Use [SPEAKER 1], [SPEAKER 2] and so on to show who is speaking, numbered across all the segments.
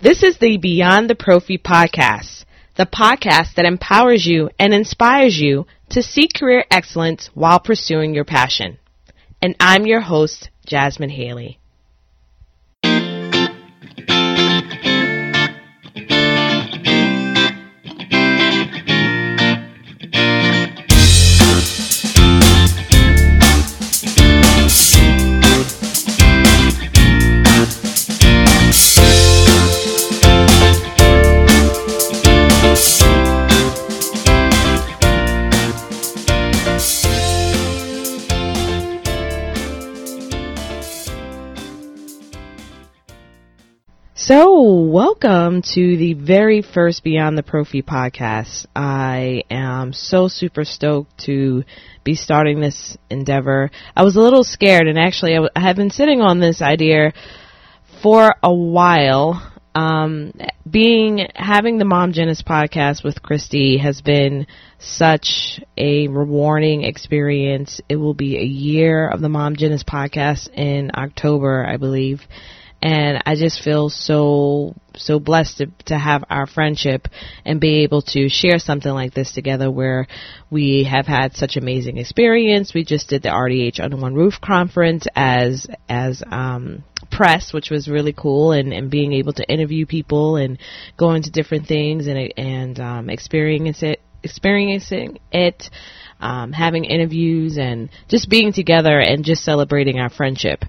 [SPEAKER 1] This is the Beyond the Prophy podcast, the podcast that empowers you and inspires you to seek career excellence while pursuing your passion. And I'm your host, Jasmine Haley. Welcome to the very first Beyond the Prophy podcast. I am so super stoked to be starting this endeavor. I was a little scared, and actually, I, w- I have been sitting on this idea for a while. Um, being having the Mom Genesis podcast with Christy has been such a rewarding experience. It will be a year of the Mom Genesis podcast in October, I believe and I just feel so so blessed to, to have our friendship and be able to share something like this together where we have had such amazing experience. We just did the RDH Under One Roof conference as as um, press, which was really cool, and, and being able to interview people and go into different things and and um, experience it experiencing it. Um, having interviews and just being together and just celebrating our friendship.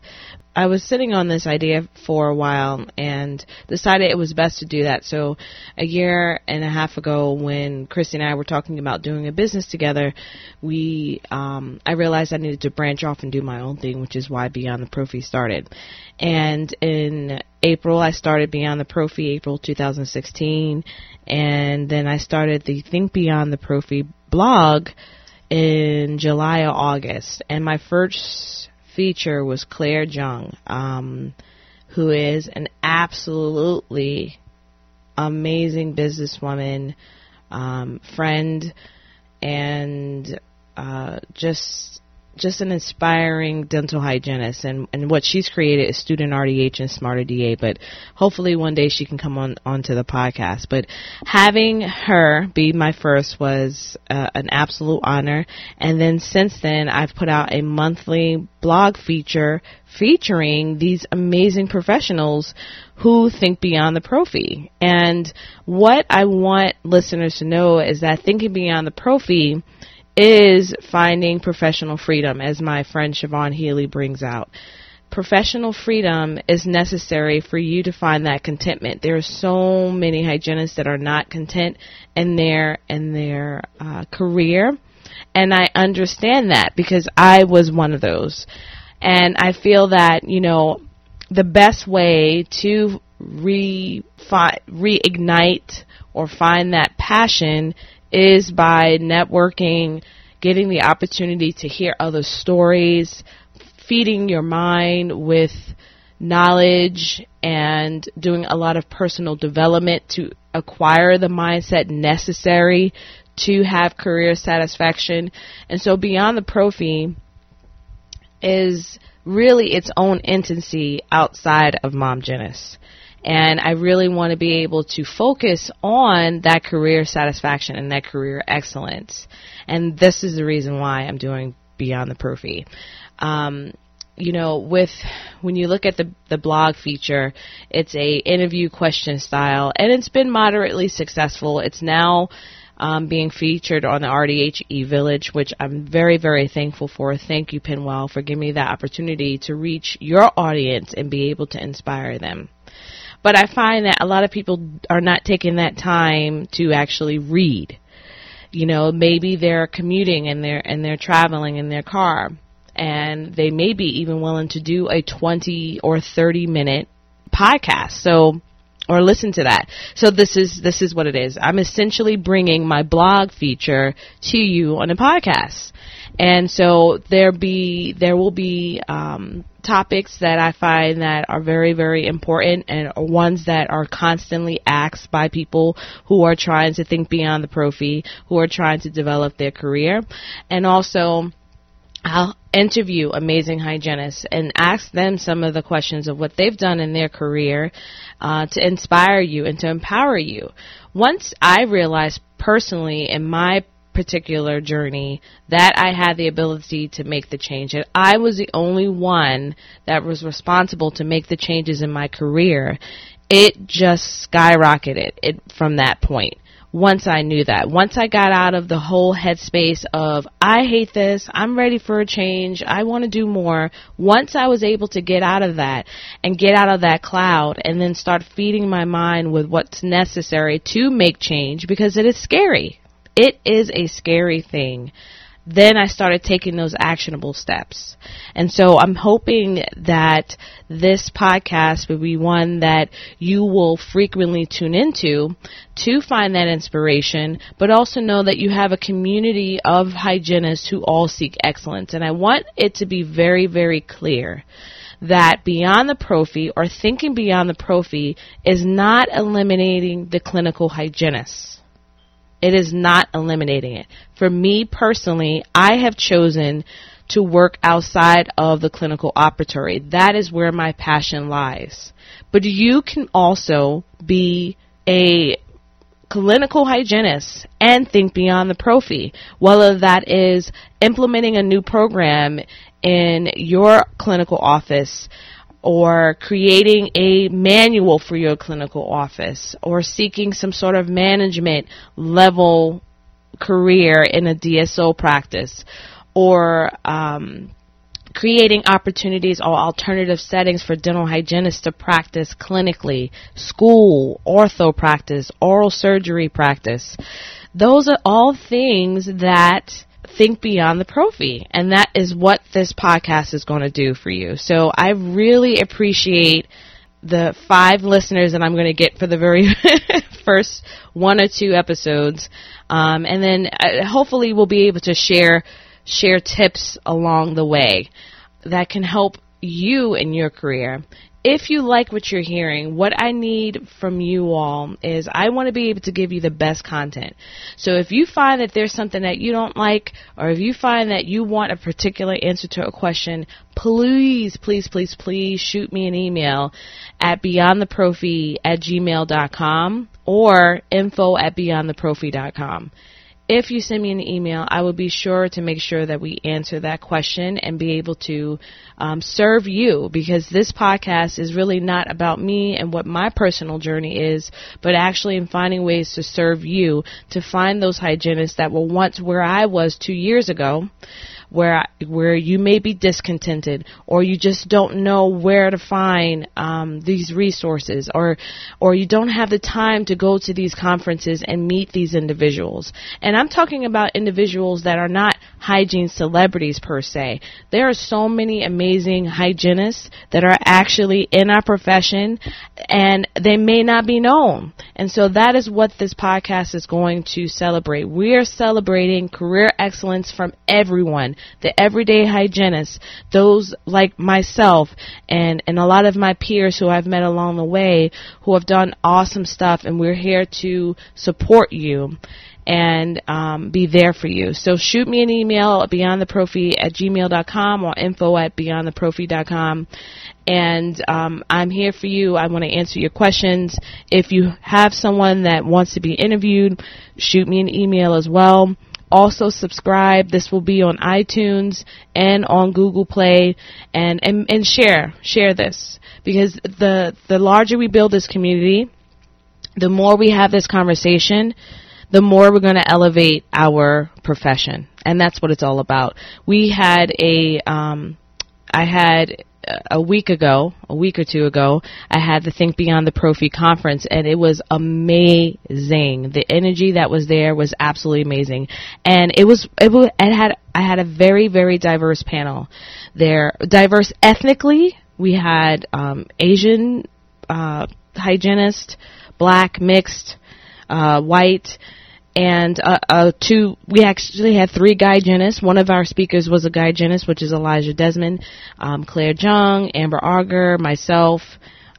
[SPEAKER 1] I was sitting on this idea for a while and decided it was best to do that. So a year and a half ago when Christy and I were talking about doing a business together, we um, I realized I needed to branch off and do my own thing, which is why Beyond the Prophy started. And in April I started Beyond the Prophy, April 2016, and then I started the Think Beyond the Prophy blog in July or August. And my first feature was Claire Jung, um, who is an absolutely amazing businesswoman, um, friend, and uh, just just an inspiring dental hygienist and, and what she's created is student RDH and smarter DA but hopefully one day she can come on onto the podcast but having her be my first was uh, an absolute honor and then since then I've put out a monthly blog feature featuring these amazing professionals who think beyond the prophy. and what I want listeners to know is that thinking beyond the prophy is finding professional freedom, as my friend Siobhan Healy brings out. Professional freedom is necessary for you to find that contentment. There are so many hygienists that are not content in their in their uh, career, and I understand that because I was one of those. And I feel that you know the best way to re reignite or find that passion is by networking, getting the opportunity to hear other stories, feeding your mind with knowledge and doing a lot of personal development to acquire the mindset necessary to have career satisfaction. And so beyond the prophy is really its own entity outside of Mom Genesis. And I really want to be able to focus on that career satisfaction and that career excellence. And this is the reason why I'm doing Beyond the Prophy. Um, you know, with when you look at the the blog feature, it's a interview question style, and it's been moderately successful. It's now um, being featured on the RDH E Village, which I'm very very thankful for. Thank you, PennWell, for giving me that opportunity to reach your audience and be able to inspire them. But I find that a lot of people are not taking that time to actually read. You know, maybe they're commuting and they're and they're traveling in their car and they may be even willing to do a 20 or 30 minute podcast. So or listen to that. So this is this is what it is. I'm essentially bringing my blog feature to you on a podcast. And so there be there will be um, topics that I find that are very very important and ones that are constantly asked by people who are trying to think beyond the prophy, who are trying to develop their career, and also I'll interview amazing hygienists and ask them some of the questions of what they've done in their career uh, to inspire you and to empower you. Once I realized personally in my particular journey that I had the ability to make the change. And I was the only one that was responsible to make the changes in my career. It just skyrocketed it from that point once I knew that. Once I got out of the whole headspace of, I hate this, I'm ready for a change, I want to do more. Once I was able to get out of that and get out of that cloud and then start feeding my mind with what's necessary to make change because it is scary. It is a scary thing then I started taking those actionable steps. And so I'm hoping that this podcast will be one that you will frequently tune into to find that inspiration, but also know that you have a community of hygienists who all seek excellence. And I want it to be very, very clear that beyond the prophy or thinking beyond the prophy is not eliminating the clinical hygienist it is not eliminating it. For me personally, I have chosen to work outside of the clinical operatory. That is where my passion lies. But you can also be a clinical hygienist and think beyond the prophy, whether that is implementing a new program in your clinical office or creating a manual for your clinical office or seeking some sort of management level career in a DSO practice or um, creating opportunities or alternative settings for dental hygienists to practice clinically, school, ortho practice, oral surgery practice. Those are all things that think beyond the prophy. And that is what this podcast is going to do for you. So I really appreciate the five listeners that I'm going to get for the very first one or two episodes. Um, and then uh, hopefully we'll be able to share, share tips along the way that can help you in your career if you like what you're hearing, what I need from you all is I want to be able to give you the best content. So if you find that there's something that you don't like, or if you find that you want a particular answer to a question, please, please, please, please shoot me an email at beyondtheprophy at gmail.com or info at beyondtheprophy.com if you send me an email, I will be sure to make sure that we answer that question and be able to um, serve you because this podcast is really not about me and what my personal journey is, but actually in finding ways to serve you to find those hygienists that were once where I was two years ago where where you may be discontented or you just don't know where to find um, these resources or or you don't have the time to go to these conferences and meet these individuals. And I'm talking about individuals that are not hygiene celebrities per se. There are so many amazing hygienists that are actually in our profession and they may not be known. And so that is what this podcast is going to celebrate. We are celebrating career excellence from everyone the everyday hygienists, those like myself and, and a lot of my peers who I've met along the way who have done awesome stuff and we're here to support you and um, be there for you. So shoot me an email at beyondtheprophy at gmail.com or info at beyondtheprophy.com. And um, I'm here for you. I want to answer your questions. If you have someone that wants to be interviewed, shoot me an email as well. Also subscribe. This will be on iTunes and on Google Play and, and, and share, share this because the, the larger we build this community, the more we have this conversation, the more we're going to elevate our profession. And that's what it's all about. We had a, um, I had a week ago, a week or two ago, I had the Think Beyond the Prophy conference, and it was amazing. The energy that was there was absolutely amazing, and it was it, was, it had I had a very very diverse panel. There, diverse ethnically. We had um, Asian uh, hygienist, black, mixed, uh, white and uh, uh, two. We actually had three hygienists. One of our speakers was a hygienist, which is Elijah Desmond, um, Claire Jung, Amber Arger, myself,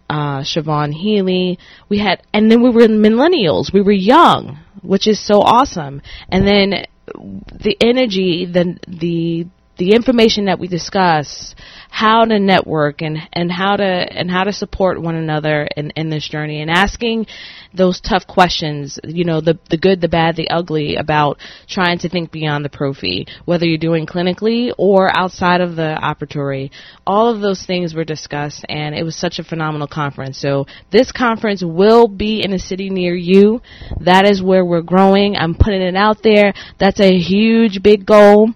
[SPEAKER 1] uh, Siobhan Healy. We had, and then we were millennials. We were young, which is so awesome. And then the energy, the the the information that we discuss, how to network and, and how to and how to support one another in, in this journey and asking those tough questions, you know, the the good, the bad, the ugly about trying to think beyond the prophy, whether you're doing clinically or outside of the operatory. All of those things were discussed and it was such a phenomenal conference. So this conference will be in a city near you. That is where we're growing. I'm putting it out there. That's a huge big goal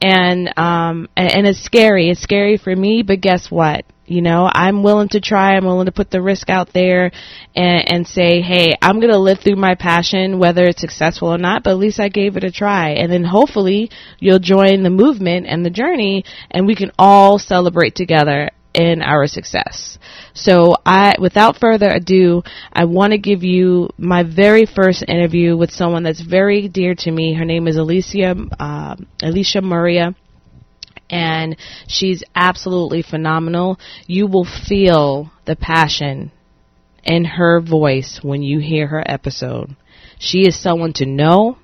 [SPEAKER 1] and um and, it's scary. It's scary for me, but guess what? You know, I'm willing to try. I'm willing to put the risk out there and, and say, hey, I'm going to live through my passion, whether it's successful or not, but at least I gave it a try. And then hopefully you'll join the movement and the journey and we can all celebrate together in our success. So I, without further ado, I want to give you my very first interview with someone that's very dear to me. Her name is Alicia, uh, Alicia Murria and she's absolutely phenomenal. You will feel the passion in her voice when you hear her episode. She is someone to know.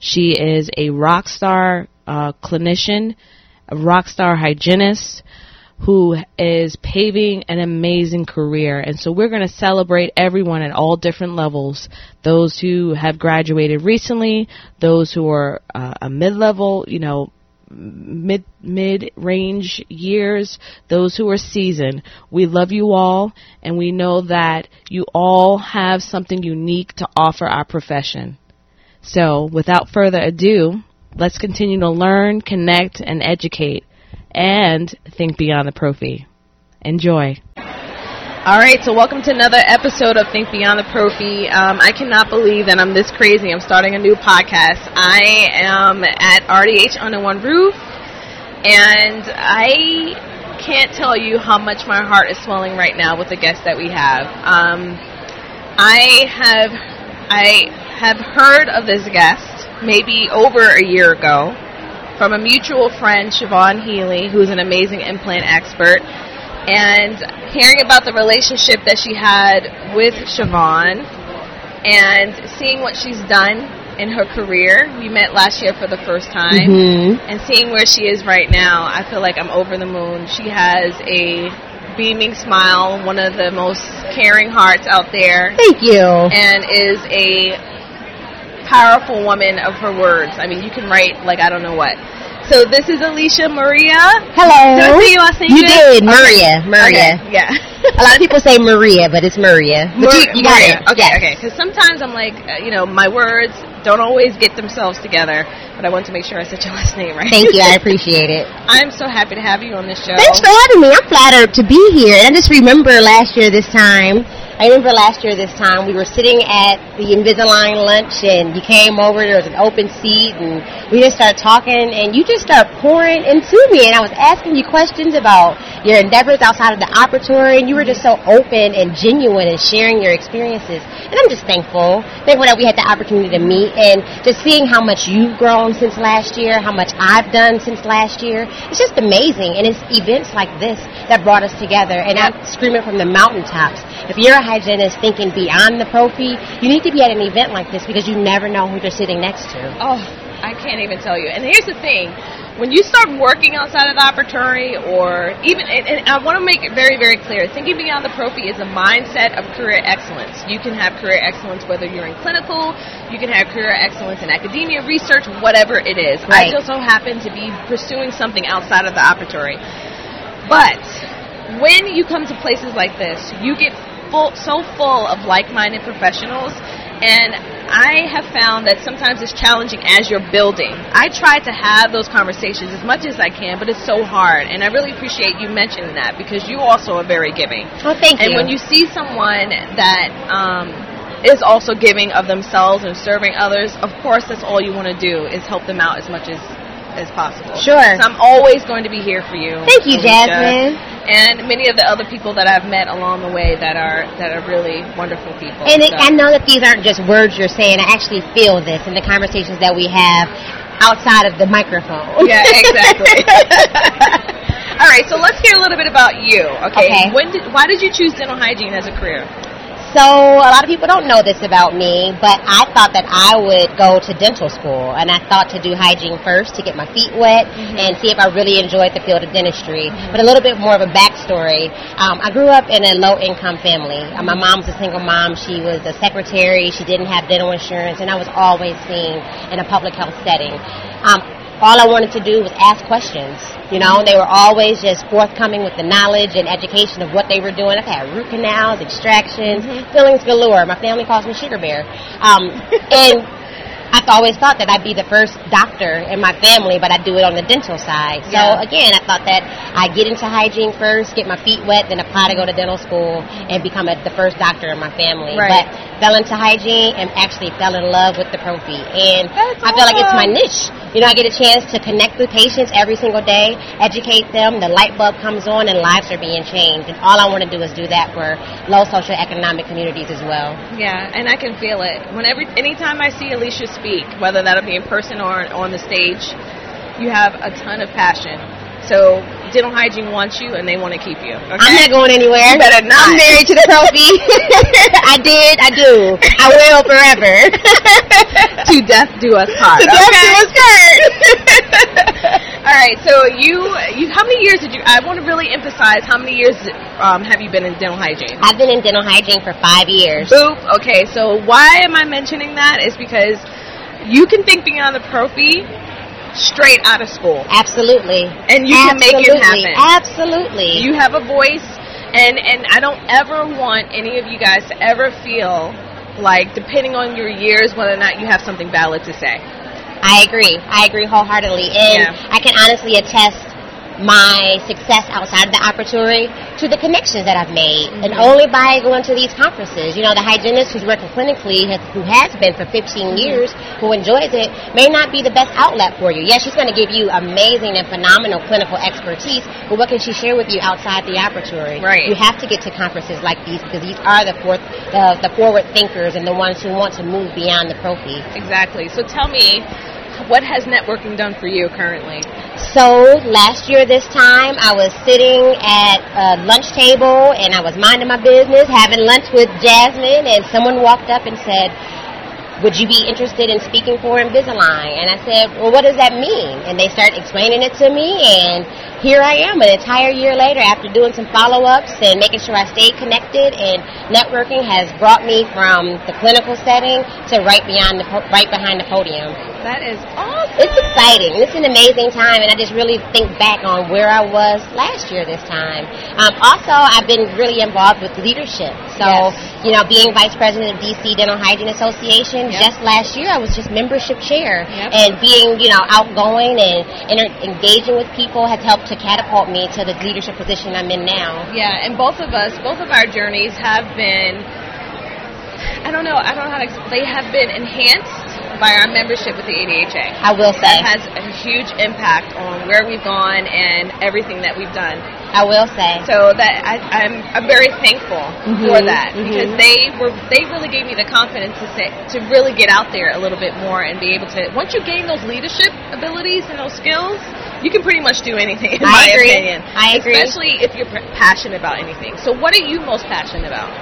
[SPEAKER 1] She is a rock star uh, clinician, a rock star hygienist who is paving an amazing career. And so we're going to celebrate everyone at all different levels. Those who have graduated recently, those who are uh, a mid-level, you know, mid mid range years, those who are seasoned. We love you all and we know that you all have something unique to offer our profession. So without further ado, let's continue to learn, connect, and educate and think beyond the prophy. Enjoy. All right, so welcome to another episode of Think Beyond the Prophy. Um, I cannot believe that I'm this crazy. I'm starting a new podcast. I am at RDH Under One Roof, and I can't tell you how much my heart is swelling right now with the guests that we have. Um, I have I have heard of this guest maybe over a year ago from a mutual friend, Siobhan Healy, who's an amazing implant expert and hearing about the relationship that she had with Siobhan and seeing what she's done in her career. We met last year for the first time,
[SPEAKER 2] mm-hmm.
[SPEAKER 1] and seeing where she is right now, I feel like I'm over the moon. She has a beaming smile, one of the most caring hearts out there.
[SPEAKER 2] Thank you.
[SPEAKER 1] And is a powerful woman of her words. I mean, you can write like I don't know what. So this is Alicia Murria.
[SPEAKER 2] Hello.
[SPEAKER 1] Did I say you last name?
[SPEAKER 2] You did, Maria.
[SPEAKER 1] Okay.
[SPEAKER 2] Maria.
[SPEAKER 1] Okay. Yeah.
[SPEAKER 2] a lot of people say Maria, but it's Maria. But
[SPEAKER 1] Mar-
[SPEAKER 2] you, you got
[SPEAKER 1] Maria.
[SPEAKER 2] it.
[SPEAKER 1] Okay,
[SPEAKER 2] Yes.
[SPEAKER 1] okay. Because sometimes I'm like, uh, you know, my words don't always get themselves together, but I want to make sure I said your last name right.
[SPEAKER 2] Thank you. I appreciate it.
[SPEAKER 1] I'm so happy to have you on this show.
[SPEAKER 2] Thanks for having me. I'm flattered to be here. And I just remember last year this time. I remember last year this time we were sitting at the Invisalign lunch and you came over. There was an open seat and we just started talking and you just started pouring into me and I was asking you questions about your endeavors outside of the operatory and you were just so open and genuine and sharing your experiences. And I'm just thankful, thankful that we had the opportunity to meet and just seeing how much you've grown since last year, how much I've done since last year. It's just amazing and it's events like this that brought us together and I'm screaming from the mountaintops. If you're a hygienist thinking beyond the prophy, you need to be at an event like this because you never know who you're sitting next to.
[SPEAKER 1] Oh, I can't even tell you. And here's the thing. When you start working outside of the operatory or even, and, and I want to make it very, very clear, thinking beyond the prophy is a mindset of career excellence. You can have career excellence whether you're in clinical, you can have career excellence in academia, research, whatever it is. I
[SPEAKER 2] Right.
[SPEAKER 1] just so happen to be pursuing something outside of the operatory. But when you come to places like this, you get full, so full of like-minded professionals, and I have found that sometimes it's challenging as you're building. I try to have those conversations as much as I can, but it's so hard, and I really appreciate you mentioning that because you also are very giving.
[SPEAKER 2] Oh, thank
[SPEAKER 1] And
[SPEAKER 2] you.
[SPEAKER 1] And when you see someone that um, is also giving of themselves and serving others, of course, that's all you want to do is help them out as much as as possible.
[SPEAKER 2] Sure.
[SPEAKER 1] So I'm always going to be here for you.
[SPEAKER 2] Thank you,
[SPEAKER 1] Alicia,
[SPEAKER 2] Jasmine.
[SPEAKER 1] And many of the other people that I've met along the way that are that are really wonderful people.
[SPEAKER 2] And it, I know that these aren't just words you're saying. I actually feel this in the conversations that we have outside of the microphone.
[SPEAKER 1] Yeah, exactly. All right, so let's hear a little bit about you. Okay.
[SPEAKER 2] Okay.
[SPEAKER 1] When did, why did you choose dental hygiene as a career?
[SPEAKER 2] So a lot of people don't know this about me, but I thought that I would go to dental school, and I thought to do hygiene first to get my feet wet mm-hmm. and see if I really enjoyed the field of dentistry. Mm-hmm. But a little bit more of a backstory. Um, I grew up in a low-income family. Uh, my mom was a single mom. She was a secretary. She didn't have dental insurance, and I was always seen in a public health setting. Um, all I wanted to do was ask questions. You know, they were always just forthcoming with the knowledge and education of what they were doing. I've had root canals, extractions, mm-hmm. fillings galore. My family calls me Sugar Bear. Um, and I've always thought that I'd be the first doctor in my family, but I do it on the dental side. So yeah. again, I thought that I get into hygiene first, get my feet wet, then apply to go to dental school and become a, the first doctor in my family. Right. But fell into hygiene and actually fell in love with the Prophy. And That's I feel like it's my niche. You know, I get a chance to connect with patients every single day, educate them, the light bulb comes on and lives are being changed. And all I want to do is do that for low socioeconomic communities as well.
[SPEAKER 3] Yeah, and I can feel it. Whenever anytime I see Alicia speak, whether that'll be in person or on the stage, you have a ton of passion. So dental hygiene wants you and they want to keep you. Okay?
[SPEAKER 2] I'm not going anywhere.
[SPEAKER 3] You better not.
[SPEAKER 2] I'm married to the Prophy. I did, I do. I will forever.
[SPEAKER 3] to death do us part.
[SPEAKER 2] To okay? death do us part.
[SPEAKER 3] All right, so you, you, how many years did you? I want to really emphasize how many years um, have you been in dental hygiene?
[SPEAKER 2] I've been in dental hygiene for five years.
[SPEAKER 3] Boop. Okay, so why am I mentioning that? Is because you can think beyond the prophy straight out of school.
[SPEAKER 2] Absolutely.
[SPEAKER 3] And you Absolutely. can make it happen.
[SPEAKER 2] Absolutely.
[SPEAKER 3] You have a voice and and I don't ever want any of you guys to ever feel like depending on your years whether or not you have something valid to say.
[SPEAKER 2] I agree. I agree wholeheartedly. And yeah. I can honestly attest my success outside of the operatory to the connections that I've made. Mm-hmm. And only by going to these conferences. You know, the hygienist who's working clinically, has, who has been for 15 mm-hmm. years, who enjoys it, may not be the best outlet for you. Yes, she's going to give you amazing and phenomenal clinical expertise, but what can she share with you outside the operatory?
[SPEAKER 3] Right.
[SPEAKER 2] You have to get to conferences like these because these are the, fourth, the, the forward thinkers and the ones who want to move beyond the prophy.
[SPEAKER 3] Exactly. So tell me, what has networking done for you currently?
[SPEAKER 2] So last year this time. I was sitting at a lunch table and I was minding my business, having lunch with Jasmine, and someone walked up and said, would you be interested in speaking for Invisalign? And I said, well, what does that mean? And they started explaining it to me, and here I am an entire year later after doing some follow-ups and making sure I stayed connected, and networking has brought me from the clinical setting to right beyond the right behind the podium.
[SPEAKER 3] That is awesome.
[SPEAKER 2] It's exciting. It's an amazing time, and I just really think back on where I was last year this time. Um, also, I've been really involved with leadership. So, yes. you know, being vice president of DC Dental Hygiene Association, yep. just last year I was just membership chair, yep. and being, you know, outgoing and inter- engaging with people has helped to catapult me to the leadership position I'm in now.
[SPEAKER 3] Yeah, and both of us, both of our journeys have been. I don't know. I don't know how to. They have been enhanced by our membership with the ADHA.
[SPEAKER 2] I will say
[SPEAKER 3] that has a huge impact on where we've gone and everything that we've done.
[SPEAKER 2] I will say.
[SPEAKER 3] So that I, am I'm, I'm very thankful mm-hmm, for that mm-hmm. because they were they really gave me the confidence to say to really get out there a little bit more and be able to once you gain those leadership abilities and those skills, you can pretty much do anything. In I my
[SPEAKER 2] agree.
[SPEAKER 3] opinion,
[SPEAKER 2] I agree.
[SPEAKER 3] Especially if you're passionate about anything. So, what are you most passionate about?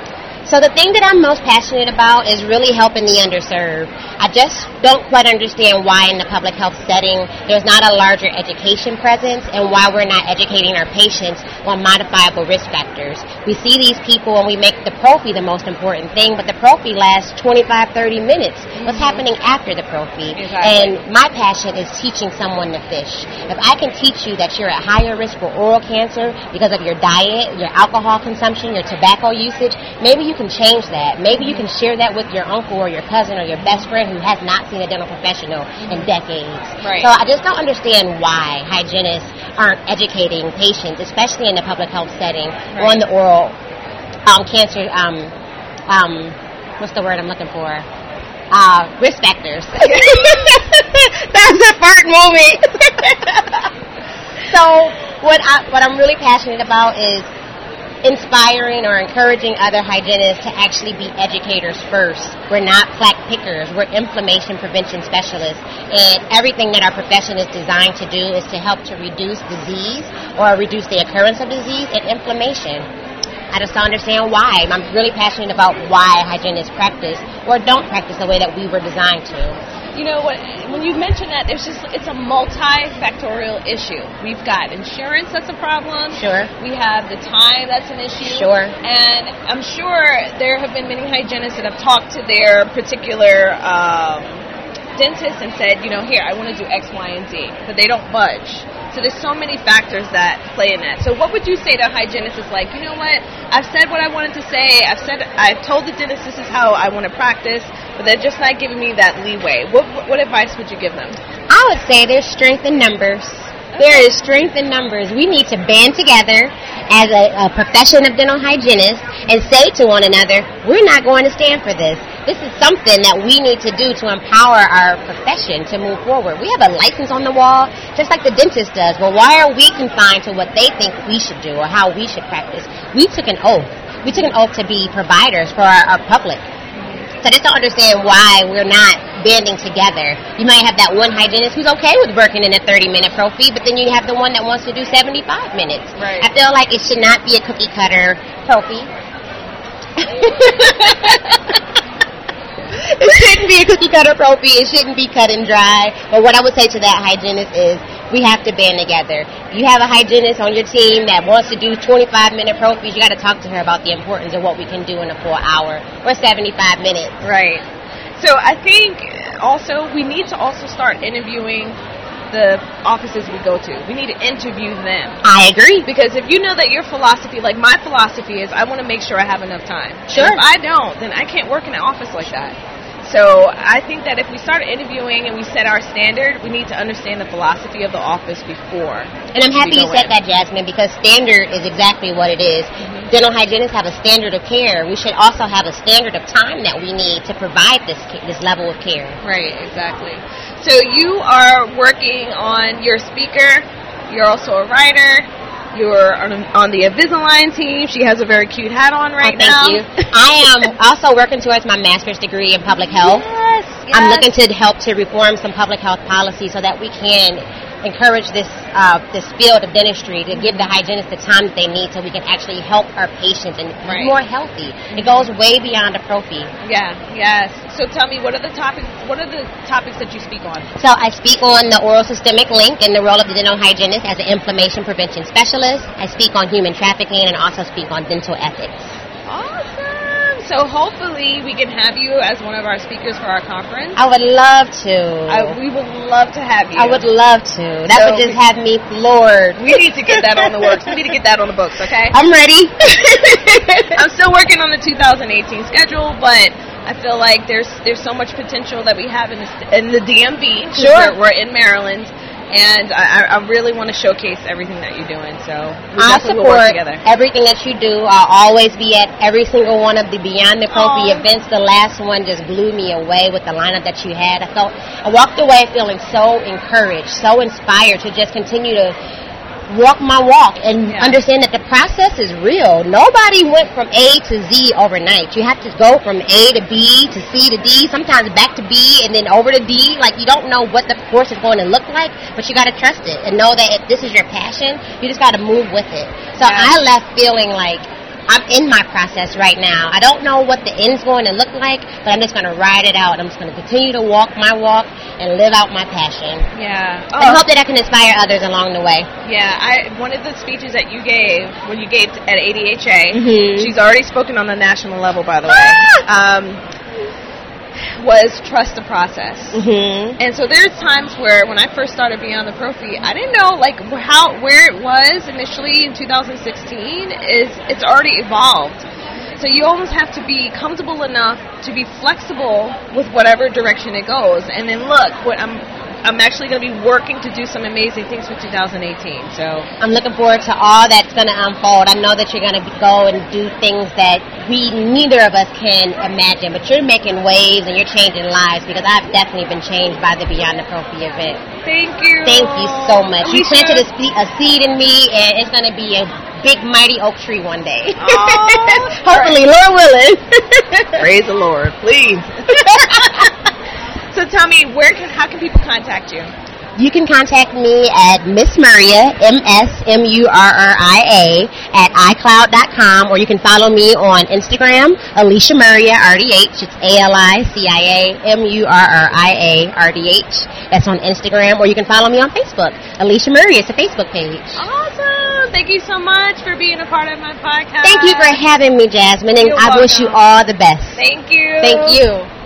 [SPEAKER 2] So the thing that I'm most passionate about is really helping the underserved. I just don't quite understand why in the public health setting there's not a larger education presence and why we're not educating our patients on modifiable risk factors. We see these people and we make the prophy the most important thing, but the prophy lasts 25, 30 minutes. Mm-hmm. What's happening after the prophy?
[SPEAKER 3] Exactly.
[SPEAKER 2] And my passion is teaching someone to fish. If I can teach you that you're at higher risk for oral cancer because of your diet, your alcohol consumption, your tobacco usage, maybe you can change that. Maybe you can share that with your uncle or your cousin or your best friend who has not seen a dental professional in decades.
[SPEAKER 3] Right.
[SPEAKER 2] So I just don't understand why hygienists aren't educating patients, especially in the public health setting, right. on the oral um, cancer. Um, um, what's the word I'm looking for? Uh, risk factors. That's a fart moment. so what I what I'm really passionate about is inspiring or encouraging other hygienists to actually be educators first. We're not plaque pickers, we're inflammation prevention specialists. And everything that our profession is designed to do is to help to reduce disease or reduce the occurrence of disease and inflammation. I just don't understand why. I'm really passionate about why hygienists practice or don't practice the way that we were designed to.
[SPEAKER 3] You know what? When you mention that, there's just it's a multifactorial issue. We've got insurance that's a problem.
[SPEAKER 2] Sure.
[SPEAKER 3] We have the time that's an issue.
[SPEAKER 2] Sure.
[SPEAKER 3] And I'm sure there have been many hygienists that have talked to their particular um, dentist and said, you know, here I want to do X, Y, and Z, but they don't budge. So there's so many factors that play in that. So what would you say to a hygienist is like, you know what, I've said what I wanted to say, I've said, I've told the dentist this is how I want to practice, but they're just not giving me that leeway. What, what advice would you give them?
[SPEAKER 2] I would say there's strength in numbers. There is strength in numbers. We need to band together as a, a profession of dental hygienists and say to one another, we're not going to stand for this. This is something that we need to do to empower our profession to move forward. We have a license on the wall, just like the dentist does. Well, why are we confined to what they think we should do or how we should practice? We took an oath. We took an oath to be providers for our, our public. So just don't understand why we're not banding together. You might have that one hygienist who's okay with working in a 30 minute prophy, but then you have the one that wants to do 75 minutes.
[SPEAKER 3] Right.
[SPEAKER 2] I feel like it should not be a cookie cutter prophy. it shouldn't be a cookie cutter prophy. It shouldn't be cut and dry. But what I would say to that hygienist is we have to band together. You have a hygienist on your team that wants to do 25 minute prophies. You got to talk to her about the importance of what we can do in a full hour or 75 minutes.
[SPEAKER 3] Right. So I think also we need to also start interviewing the offices we go to. We need to interview them.
[SPEAKER 2] I agree.
[SPEAKER 3] Because if you know that your philosophy, like my philosophy is, I want to make sure I have enough time.
[SPEAKER 2] Sure.
[SPEAKER 3] And if I don't, then I can't work in an office like that. So I think that if we start interviewing and we set our standard, we need to understand the philosophy of the office before.
[SPEAKER 2] And I'm happy you said
[SPEAKER 3] in.
[SPEAKER 2] that, Jasmine, because standard is exactly what it is.
[SPEAKER 3] Mm-hmm.
[SPEAKER 2] Dental hygienists have a standard of care. We should also have a standard of time that we need to provide this this level of care.
[SPEAKER 3] Right, exactly. So you are working on your speaker. You're also a writer. You're on, on the Invisalign team. She has a very cute hat on right
[SPEAKER 2] Oh, thank
[SPEAKER 3] now.
[SPEAKER 2] you. I am also working towards my master's degree in public health.
[SPEAKER 3] Yes,
[SPEAKER 2] I'm looking to help to reform some public health policy so that we can encourage this uh, this field of dentistry to give the hygienists the time that they need so we can actually help our patients and
[SPEAKER 3] Right.
[SPEAKER 2] be more healthy. It goes way beyond a prophy.
[SPEAKER 3] Yeah, yes. So tell me, what are the topics? What are the topics that you speak on?
[SPEAKER 2] So I speak on the oral systemic link and the role of the dental hygienist as an inflammation prevention specialist. I speak on human trafficking and also speak on dental ethics.
[SPEAKER 3] So hopefully we can have you as one of our speakers for our conference.
[SPEAKER 2] I would love to.
[SPEAKER 3] I, we would love to have you.
[SPEAKER 2] I would love to. That
[SPEAKER 3] So
[SPEAKER 2] would just
[SPEAKER 3] we-
[SPEAKER 2] have me floored.
[SPEAKER 3] We need to get that on the works. We need to get that on the books, okay?
[SPEAKER 2] I'm ready.
[SPEAKER 3] I'm still working on the 2018 schedule, but I feel like there's there's so much potential that we have in the in the DMV.
[SPEAKER 2] Sure.
[SPEAKER 3] we're, we're in Maryland, and I, I really want to showcase everything that you're doing. So we
[SPEAKER 2] I support
[SPEAKER 3] together.
[SPEAKER 2] everything that you do. I'll always be at every single one of the Beyond the Prophy
[SPEAKER 3] Aw.
[SPEAKER 2] events. The last one just blew me away with the lineup that you had. I felt I walked away feeling so encouraged, so inspired to just continue to walk my walk and
[SPEAKER 3] Yeah.
[SPEAKER 2] understand that the process is real. Nobody went from A to Z overnight. You have to go from A to B to C to D, sometimes back to B and then over to D. Like you don't know what the course is going to look like, but you got to trust it and know that if this is your passion, you just got to move with it. So
[SPEAKER 3] Yeah.
[SPEAKER 2] I left feeling like I'm in my process right now. I don't know what the end's going to look like, but I'm just going to ride it out. I'm just going to continue to walk my walk and live out my passion.
[SPEAKER 3] Yeah.
[SPEAKER 2] And hope that I can inspire others along the way.
[SPEAKER 3] Yeah, I one of the speeches that you gave when you gave at ADHA.
[SPEAKER 2] Mhm.
[SPEAKER 3] She's already spoken on the national level, by the way. Um, was trust the process.
[SPEAKER 2] Mm-hmm.
[SPEAKER 3] And so there's times where when I first started being on the Prophy, I didn't know like how where it was initially in 2016 is it's already evolved. So you almost have to be comfortable enough to be flexible with whatever direction it goes. And then look, what I'm I'm actually going to be working to do some amazing things for 2018. So
[SPEAKER 2] I'm looking forward to all that's going to unfold. I know that you're going to go and do things that we neither of us can imagine, but you're making waves and you're changing lives because I've definitely been changed by the Beyond the Prophy event.
[SPEAKER 3] thank you.
[SPEAKER 2] Thank you so much. You planted a, a seed in me, and it's going to be a big, mighty oak tree one day.
[SPEAKER 3] Aw.
[SPEAKER 2] Hopefully, Lord willing.
[SPEAKER 3] Praise the Lord, please. so tell me, where can how can people contact you?
[SPEAKER 2] you can contact me at Miss Maria, M-S-M-U-R-R-I-A, at iCloud.com, or you can follow me on Instagram, Alicia Murria, RDH. It's A-L-I-C-I-A, M-U-R-R-I-A, RDH. That's on Instagram, or you can follow me on Facebook, Alicia Murria. It's a Facebook page.
[SPEAKER 3] Awesome. Thank you so much for being a part of my podcast.
[SPEAKER 2] Thank you for having me, Jasmine, and
[SPEAKER 3] You're
[SPEAKER 2] I wish you all the best.
[SPEAKER 3] Thank you.
[SPEAKER 2] Thank you.